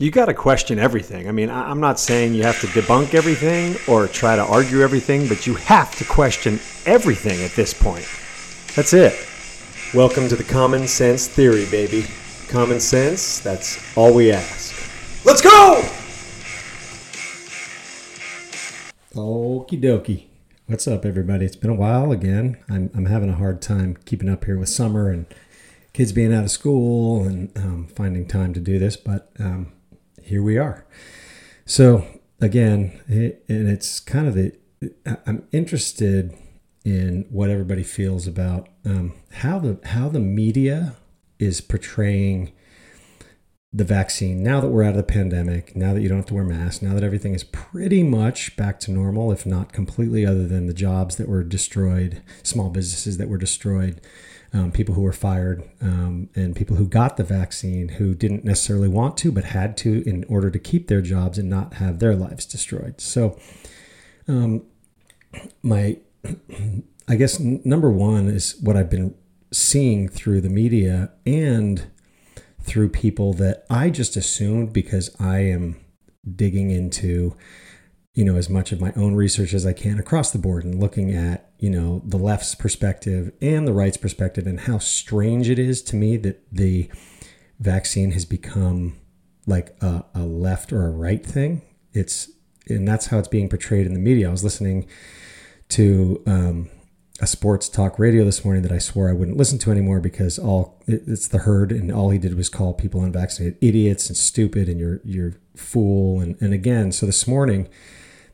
you got to question everything. I mean, I- I'm not saying you have to debunk everything or try to argue everything, but you have to question everything at this point. That's it. Welcome to the Common Sense Theory, baby. Common sense, that's all we ask. Let's go! Okie dokie. What's up, everybody? It's been a while again. I'm, I'm having a hard time keeping up here with summer and kids being out of school and um, finding time to do this, but um, here we are. So, again, it, and it's kind of the, I'm interested in what everybody feels about um, how the how the media is portraying the vaccine now that we're out of the pandemic, now that you don't have to wear masks, now that everything is pretty much back to normal, if not completely, other than the jobs that were destroyed, small businesses that were destroyed, um, people who were fired, um, and people who got the vaccine who didn't necessarily want to but had to in order to keep their jobs and not have their lives destroyed. So, um, my, I guess n- number one is what I've been seeing through the media and through people that I just assumed because I am digging into, you know, as much of my own research as I can across the board and looking at, you know, the left's perspective and the right's perspective and how strange it is to me that the vaccine has become like a, a left or a right thing. It's, and that's how it's being portrayed in the media. I was listening to, um, a sports talk radio this morning that I swore I wouldn't listen to anymore because all it's the herd and all he did was call people unvaccinated idiots and stupid and you're you're fool and and again so this morning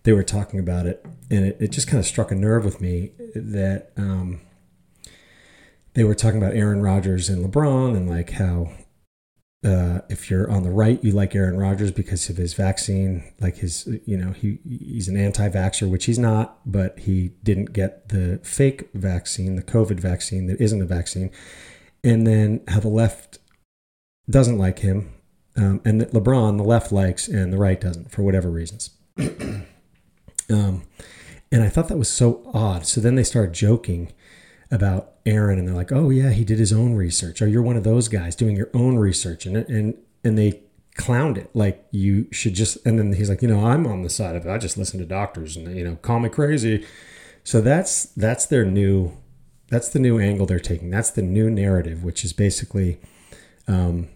they were talking about it and it, it just kind of struck a nerve with me that um, they were talking about Aaron Rodgers and LeBron and like how uh, if you're on the right, you like Aaron Rodgers because of his vaccine, like his, you know, he he's an anti-vaxxer, which he's not, but he didn't get the fake vaccine, the COVID vaccine that isn't a vaccine, and then how the left doesn't like him, um, and that LeBron the left likes and the right doesn't for whatever reasons. um, and I thought that was so odd. So then they started joking about Aaron and they're like, "Oh yeah, he did his own research. Oh, you're one of those guys doing your own research." And and and they clowned it like you should just and then he's like, "You know, I'm on the side of it. I just listen to doctors and you know, call me crazy." So that's that's their new that's the new angle they're taking. That's the new narrative, which is basically um,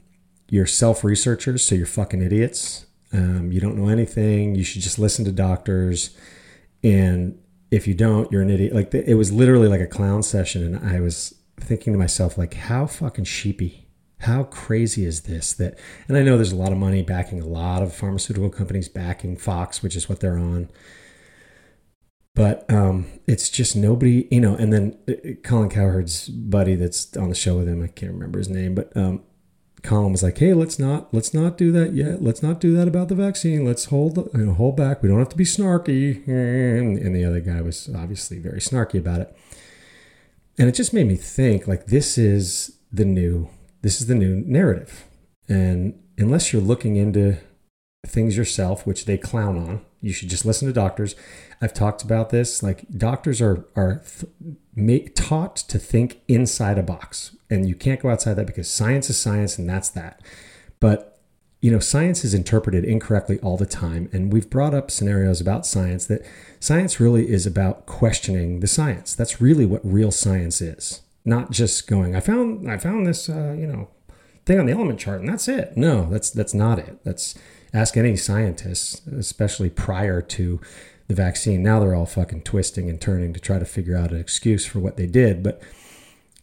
you're self researchers, so you're fucking idiots. Um, you don't know anything. You should just listen to doctors and if you don't, you're an idiot. Like it was literally like a clown session, and I was thinking to myself, like, how fucking sheepy, how crazy is this? That, and I know there's a lot of money backing a lot of pharmaceutical companies backing Fox, which is what they're on. But um, it's just nobody, you know. And then uh, Colin Cowherd's buddy that's on the show with him, I can't remember his name, but um, Colin was like, "Hey, let's not let's not do that yet. Let's not do that about the vaccine. Let's hold you know, hold back. We don't have to be snarky." And the other guy was obviously very snarky about it. And it just made me think like this is the new this is the new narrative. And unless you're looking into things yourself, which they clown on, you should just listen to doctors. I've talked about this. Like doctors are are th- taught to think inside a box, and you can't go outside that because science is science, and that's that. But you know, science is interpreted incorrectly all the time, and we've brought up scenarios about science that science really is about questioning the science. That's really what real science is, not just going. I found I found this uh, you know thing on the element chart, and that's it. No, that's that's not it. That's ask any scientists, especially prior to the vaccine. Now they're all fucking twisting and turning to try to figure out an excuse for what they did, but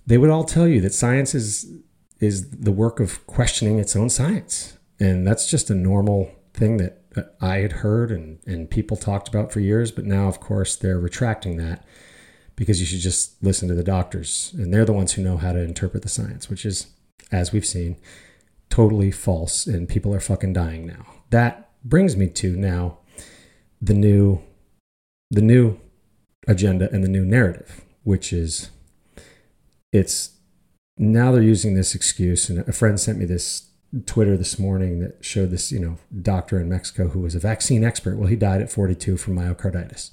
they would all tell you that science is is the work of questioning its own science. And that's just a normal thing that I had heard and, and people talked about for years, but now of course they're retracting that because you should just listen to the doctors and they're the ones who know how to interpret the science, which is, as we've seen, totally false and people are fucking dying now. That brings me to now the new the new agenda and the new narrative, which is it's now they're using this excuse. And a friend sent me this Twitter this morning that showed this, you know, doctor in Mexico who was a vaccine expert. Well, he died at 42 from myocarditis.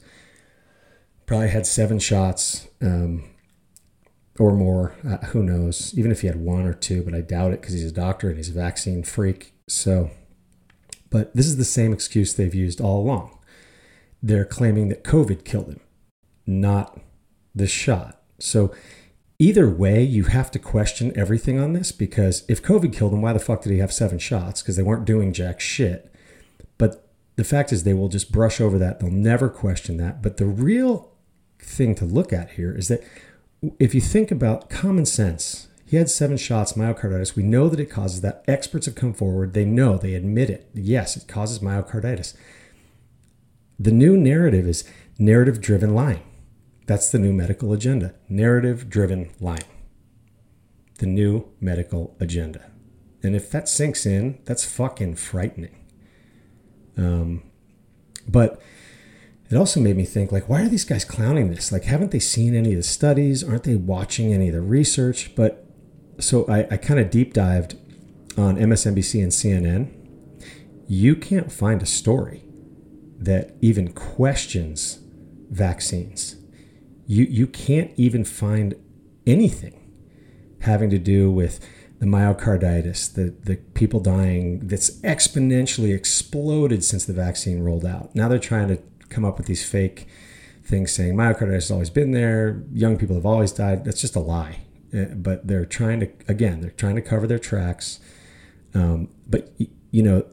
Probably had seven shots um, or more. Uh, who knows? Even if he had one or two, but I doubt it because he's a doctor and he's a vaccine freak. So But this is the same excuse they've used all along. They're claiming that COVID killed him, not the shot. So either way, you have to question everything on this because if COVID killed him, why the fuck did he have seven shots? Because they weren't doing jack shit. But the fact is, they will just brush over that. They'll never question that. But the real thing to look at here is that if you think about common sense, he had seven shots, myocarditis. We know that it causes that. Experts have come forward. They know, they admit it. Yes, it causes myocarditis. The new narrative is narrative driven lying. That's the new medical agenda narrative driven lying. The new medical agenda. And if that sinks in, that's fucking frightening. Um, but it also made me think like why are these guys clowning this? Like haven't they seen any of the studies? Aren't they watching any of the research? But so i, I kind of deep dived on msnbc and cnn you can't find a story that even questions vaccines. You you can't even find anything having to do with the myocarditis, the, the people dying that's exponentially exploded since the vaccine rolled out. Now they're trying to come up with these fake things saying myocarditis has always been there, young people have always died. That's just a lie. Uh, but they're trying to, again, they're trying to cover their tracks. Um, but, you know,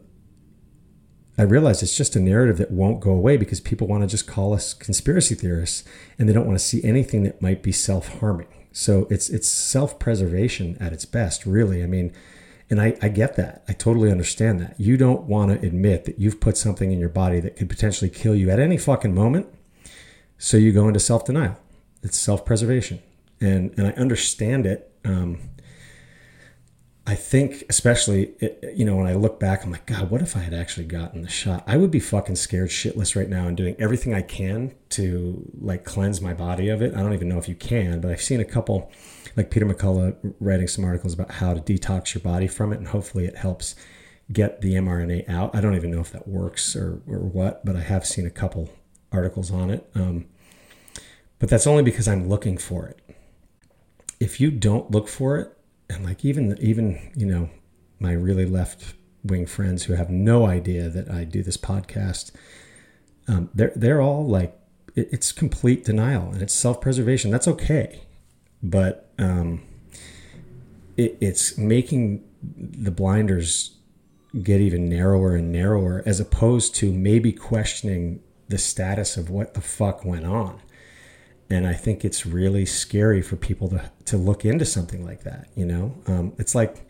I realize it's just a narrative that won't go away because people want to just call us conspiracy theorists and they don't want to see anything that might be self harming. So it's it's self preservation at its best, really. I mean, and I, I get that. I totally understand that. You don't want to admit that you've put something in your body that could potentially kill you at any fucking moment. So you go into self denial. It's self preservation. And, and I understand it. Um, I think, especially, you know, when I look back, I'm like, God, what if I had actually gotten the shot? I would be fucking scared shitless right now and doing everything I can to like cleanse my body of it. I don't even know if you can, but I've seen a couple like Peter McCullough writing some articles about how to detox your body from it, and hopefully it helps get the mRNA out. I don't even know if that works or, or what, but I have seen a couple articles on it. Um, but that's only because I'm looking for it. If you don't look for it, and like even even you know my really left wing friends who have no idea that I do this podcast, um, they're they're all like it, it's complete denial and it's self preservation. That's okay but um, it, it's making the blinders get even narrower and narrower as opposed to maybe questioning the status of what the fuck went on and i think it's really scary for people to, to look into something like that you know um, it's like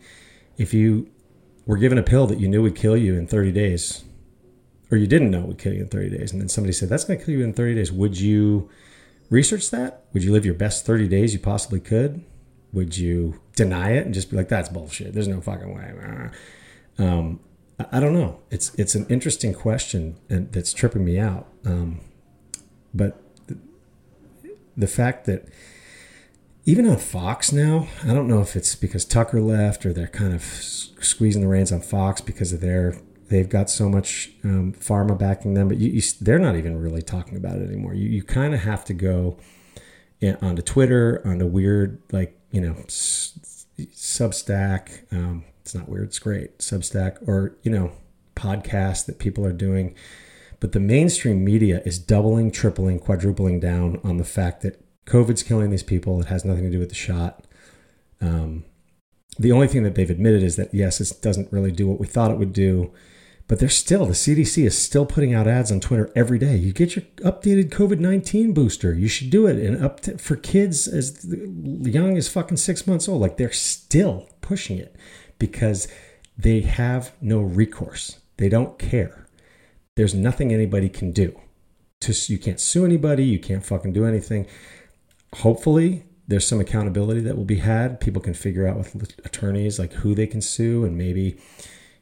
if you were given a pill that you knew would kill you in 30 days or you didn't know would kill you in 30 days and then somebody said that's going to kill you in 30 days would you research that? Would you live your best 30 days you possibly could? Would you deny it and just be like, that's bullshit? There's no fucking way. Um, I don't know. It's it's an interesting question and that's tripping me out. Um, but the, fact that even on Fox now, I don't know if it's because Tucker left or they're kind of squeezing the reins on Fox because of their they've got so much um, pharma backing them, but you, you, they're not even really talking about it anymore. You, you kind of have to go onto Twitter, onto weird, like, you know, Substack. Um, it's not weird, it's great. Substack or, you know, podcasts that people are doing. But the mainstream media is doubling, tripling, quadrupling down on the fact that COVID's killing these people. It has nothing to do with the shot. Um, the only thing that they've admitted is that yes, it doesn't really do what we thought it would do but they're still the CDC is still putting out ads on Twitter every day. You get your updated COVID nineteen booster. You should do it, and up to, for kids as young as fucking six months old. Like they're still pushing it because they have no recourse. They don't care. There's nothing anybody can do. You can't sue anybody. You can't fucking do anything. Hopefully, there's some accountability that will be had. People can figure out with attorneys like who they can sue, and maybe,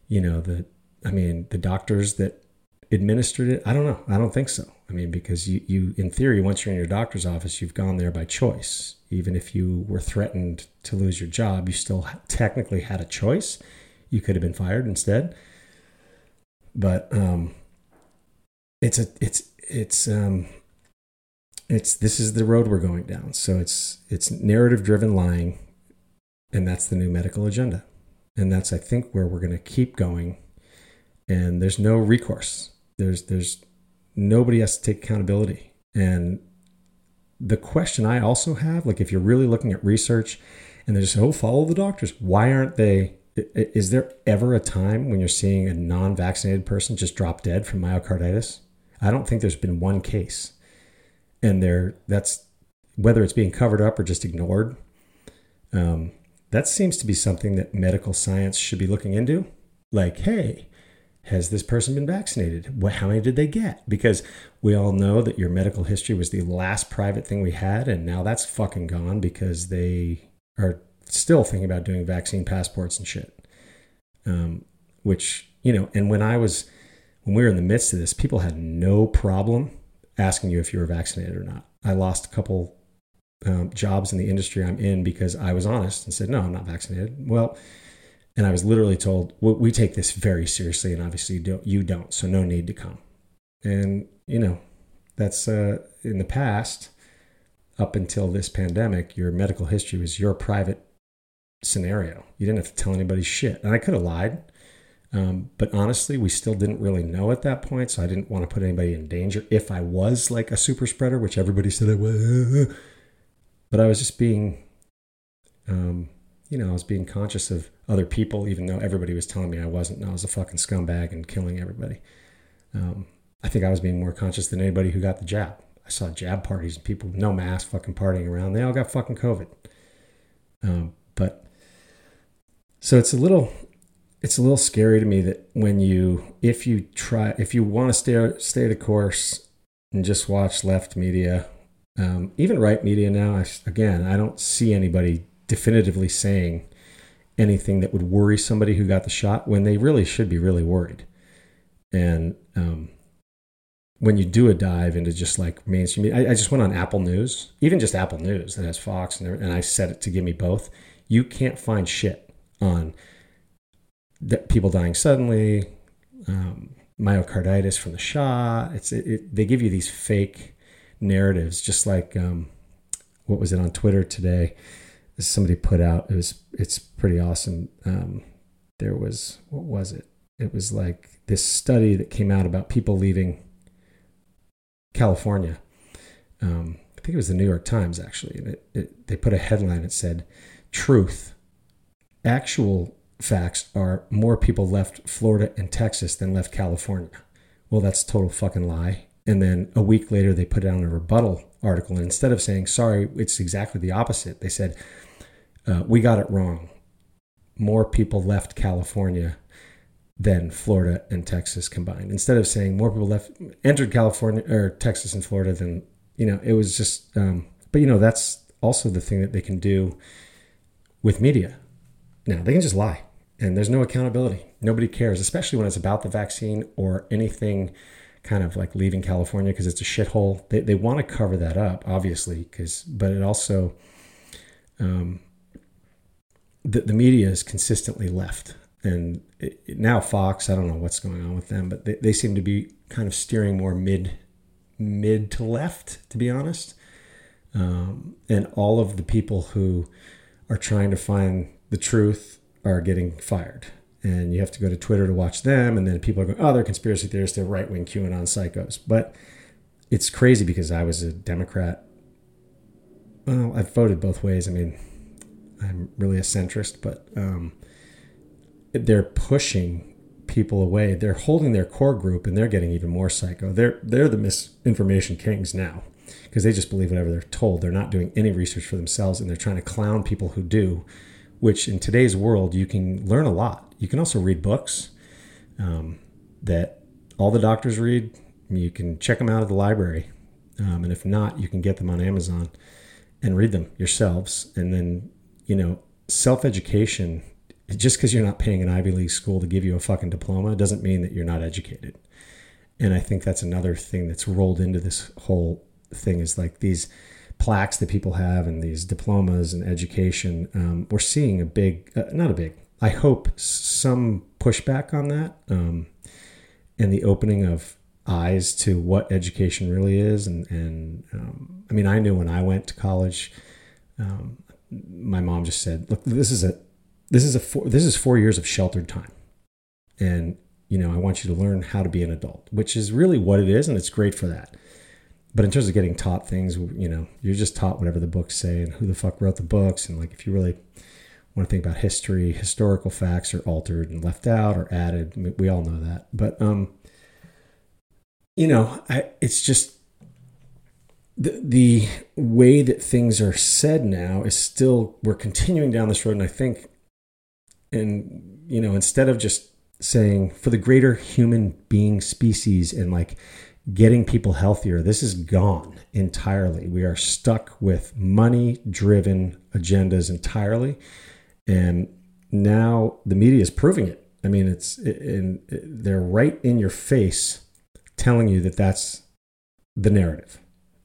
you know, the I mean, the doctors that administered it, I don't know. I don't think so. I mean, because you, you, in theory, once you're in your doctor's office, you've gone there by choice. Even if you were threatened to lose your job, you still technically had a choice. You could have been fired instead. But um, it's a, it's, it's, um, it's, this is the road we're going down. So it's, it's narrative driven lying. And that's the new medical agenda. And that's, I think, where we're going to keep going and there's no recourse. There's there's nobody has to take accountability. And the question I also have, like if you're really looking at research and they just oh follow the doctors, why aren't they? Is there ever a time when you're seeing a non-vaccinated person just drop dead from myocarditis? I don't think there's been one case, and there that's whether it's being covered up or just ignored. Um, that seems to be something that medical science should be looking into. Like, hey, has this person been vaccinated? How many did they get? Because we all know that your medical history was the last private thing we had, and now that's fucking gone because they are still thinking about doing vaccine passports and shit. Um, which you know, and when I was when we were in the midst of this, people had no problem asking you if you were vaccinated or not. I lost a couple um, jobs in the industry I'm in because I was honest and said, no, I'm not vaccinated. Well, and I was literally told, well, we take this very seriously, and obviously you don't, you don't, so no need to come. And you know, that's uh, in the past, up until this pandemic, your medical history was your private scenario. You didn't have to tell anybody shit, and I could have lied. Um, but honestly, we still didn't really know at that point, so I didn't want to put anybody in danger. If I was like a super spreader, which everybody said I was, but I was just being, um, you know, I was being conscious of other people, even though everybody was telling me I wasn't. I was a fucking scumbag and killing everybody. Um, I think I was being more conscious than anybody who got the jab. I saw jab parties and people no mask fucking partying around. They all got fucking COVID. Um, but so it's a little, it's a little scary to me that when you, if you try, if you want to stay stay the course and just watch left media um, even right media now, I, again, I don't see anybody definitively saying anything that would worry somebody who got the shot when they really should be really worried. And um, when you do a dive into just like mainstream, I, I, just went on Apple News, even just Apple News that has Fox, and, and I set it to give me both. You can't find shit on people dying suddenly, um, myocarditis from the shot. It's it, it, they give you these fake narratives, just like um, what was it on Twitter today? Somebody put out it was it's pretty awesome. Um, there was what was it? It was like this study that came out about people leaving California. Um, I think it was the New York Times actually, and it, it, they put a headline that said, "Truth, actual facts are more people left Florida and Texas than left California." Well, that's a total fucking lie. And then a week later, they put out a rebuttal article. And instead of saying, sorry, it's exactly the opposite, they said, uh, we got it wrong. More people left California than Florida and Texas combined. Instead of saying more people left, entered California or Texas and Florida than, you know, it was just, um, but you know, that's also the thing that they can do with media. Now, they can just lie and there's no accountability. Nobody cares, especially when it's about the vaccine or anything kind of like leaving California because it's a shithole. They, they want to cover that up, obviously, because but it also um, the the media is consistently left, and it, it, now Fox. I don't know what's going on with them, but they, they seem to be kind of steering more mid mid to left, to be honest. Um, and all of the people who are trying to find the truth are getting fired and you have to go to Twitter to watch them. And then people are going, oh, they're conspiracy theorists, they're right wing QAnon psychos. But it's crazy because I was a Democrat. Well, I've voted both ways. I mean, I'm really a centrist, but um, they're pushing people away. They're holding their core group, and they're getting even more psycho. They're they're the misinformation kings now because they just believe whatever they're told. They're not doing any research for themselves, and they're trying to clown people who do. Which in today's world, you can learn a lot you can also read books um, that all the doctors read. You can check them out at the library. Um, and if not, you can get them on Amazon and read them yourselves. And then, you know, self education, just because you're not paying an Ivy League school to give you a fucking diploma doesn't mean that you're not educated. And I think that's another thing that's rolled into this whole thing is like these plaques that people have and these diplomas and education. Um, we're seeing a big, uh, not a big, I hope some pushback on that um, and the opening of eyes to what education really is. And, and um, I mean, I knew when I went to college, um, my mom just said, "Look, this is a this is a four, this is four years of sheltered time, and you know, I want you to learn how to be an adult, which is really what it is, and it's great for that. But in terms of getting taught things, you know, you're just taught whatever the books say and who the fuck wrote the books. And like, if you really want to think about history, historical facts are altered and left out or added. I mean, we all know that. But, um, you know, I, it's just the, the way that things are said now is still, we're continuing down this road. And I think, and, you know, instead of just saying for the greater human being species and like, getting people healthier. This is gone entirely. We are stuck with money driven agendas entirely. And now the media is proving it. I mean, it's in, they're right in your face telling you that that's the narrative,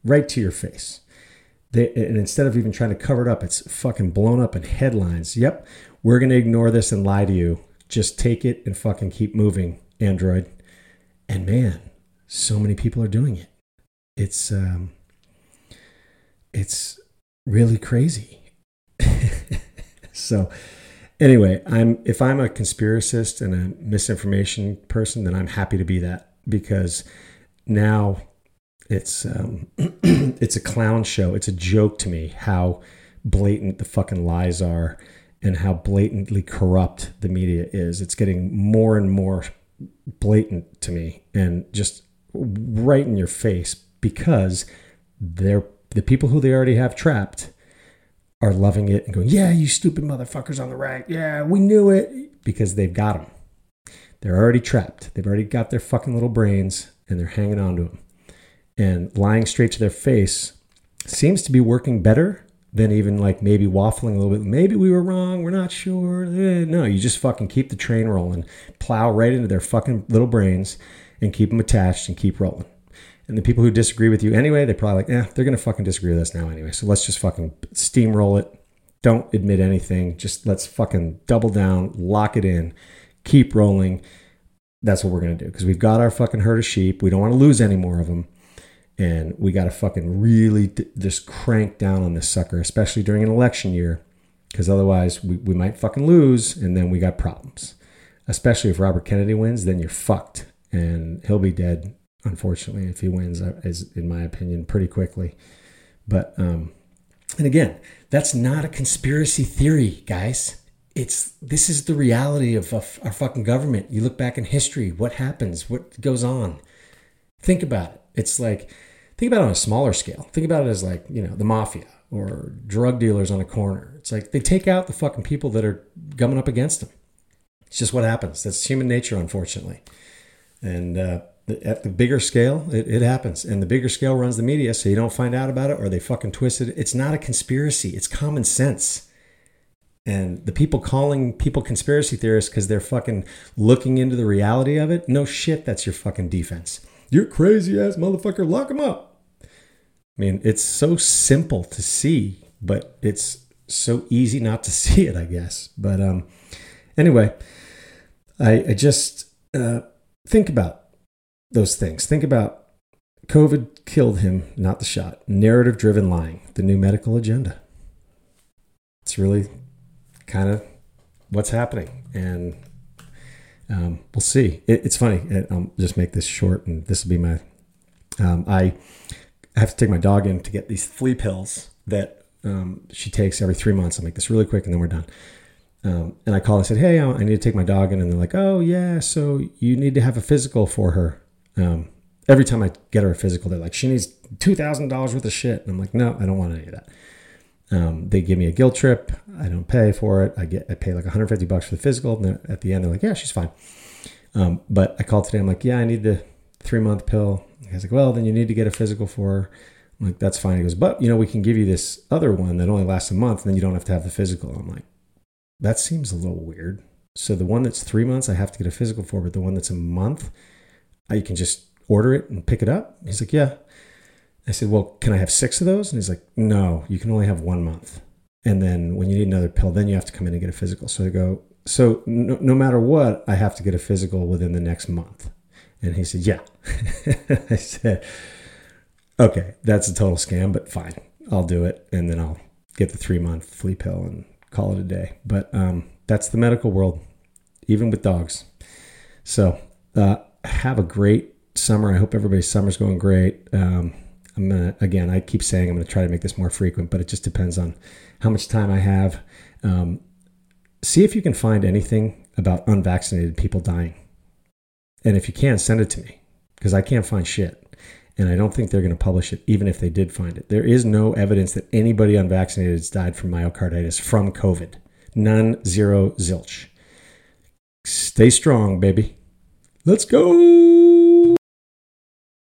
right to your face. They, and instead of even trying to cover it up, it's fucking blown up in headlines. Yep, we're going to ignore this and lie to you. Just take it and fucking keep moving, Android. And man, so many people are doing it. It's um, it's really crazy. so anyway, I'm if I'm a conspiracist and a misinformation person, then I'm happy to be that because now it's um, it's a clown show. It's a joke to me how blatant the fucking lies are and how blatantly corrupt the media is. It's getting more and more blatant to me and just right in your face because they're the people who they already have trapped are loving it and going, "Yeah, you stupid motherfuckers on the right. Yeah, we knew it." Because they've got them. They're already trapped. They've already got their fucking little brains and they're hanging on to them. And lying straight to their face seems to be working better than even like maybe waffling a little bit. Maybe we were wrong. We're not sure. Eh, no, you just fucking keep the train rolling, plow right into their fucking little brains and keep them attached and keep rolling. And the people who disagree with you anyway, they're probably like, eh, they're going to fucking disagree with us now anyway. So let's just fucking steamroll it. Don't admit anything. Just let's fucking double down, lock it in, keep rolling. That's what we're going to do because we've got our fucking herd of sheep. We don't want to lose any more of them. And we got to fucking really d- just crank down on this sucker, especially during an election year, because otherwise we, we might fucking lose and then we got problems. Especially if Robert Kennedy wins, then you're fucked and he'll be dead unfortunately if he wins as uh, in my opinion pretty quickly. But um and again that's not a conspiracy theory guys. It's this is the reality of, of our fucking government. You look back in history what happens? What goes on? Think about it. It's like think about it on a smaller scale. Think about it as like you know the mafia or drug dealers on a corner. It's like they take out the fucking people that are gumming up against them. It's just what happens. That's human nature unfortunately and uh, at the bigger scale, it, it, happens. And the bigger scale runs the media, so you don't find out about it or they fucking twist it. It's not a conspiracy, it's common sense. And the people calling people conspiracy theorists because they're fucking looking into the reality of it, no shit, that's your fucking defense. You're crazy ass motherfucker, lock them up. I mean, it's so simple to see, but it's so easy not to see it, I guess. But um, anyway, I, I just. Uh, think about those things. Think about COVID killed him, not the shot. Narrative driven lying, the new medical agenda. It's really kind of what's happening. And um, we'll see. It, it's funny. I'll just make this short, and this will be my. Um, I have to take my dog in to get these flea pills that um, she takes every three months. I'll make this really quick, and then we're done. Um, and I called and said, Hey, I need to take my dog in. And they're like, Oh, yeah. So you need to have a physical for her. Um, every time I get her a physical, they're like, She needs $2,000 worth of shit. And I'm like, No, I don't want any of that. Um, they give me a guilt trip. I don't pay for it. I get I pay like 150 bucks for the physical. And at the end, they're like, Yeah, she's fine. Um, but I called today. I'm like, Yeah, I need the three month pill. He's like, Well, then you need to get a physical for her. I'm like, That's fine. He goes, But, you know, we can give you this other one that only lasts a month. And then you don't have to have the physical. I'm like, that seems a little weird. So the one that's three months, I have to get a physical for, but the one that's a month, I can just order it and pick it up. He's like, yeah. I said, well, can I have six of those? And he's like, no, you can only have one month. And then when you need another pill, then you have to come in and get a physical. So I go, so no, no matter what, I have to get a physical within the next month. And he said, yeah. I said, okay, that's a total scam, but fine, I'll do it. And then I'll get the three month flea pill and call it a day. But um, that's the medical world, even with dogs. So Uh, have a great summer. I hope everybody's summer's going great. Um, I'm gonna again. I keep saying I'm gonna try to make this more frequent, but it just depends on how much time I have. Um, see if you can find anything about unvaccinated people dying, and if you can, send it to me because I can't find shit. And I don't think they're going to publish it, even if they did find it. There is no evidence that anybody unvaccinated has died from myocarditis from COVID. None, zero, zilch. Stay strong, baby. Let's go.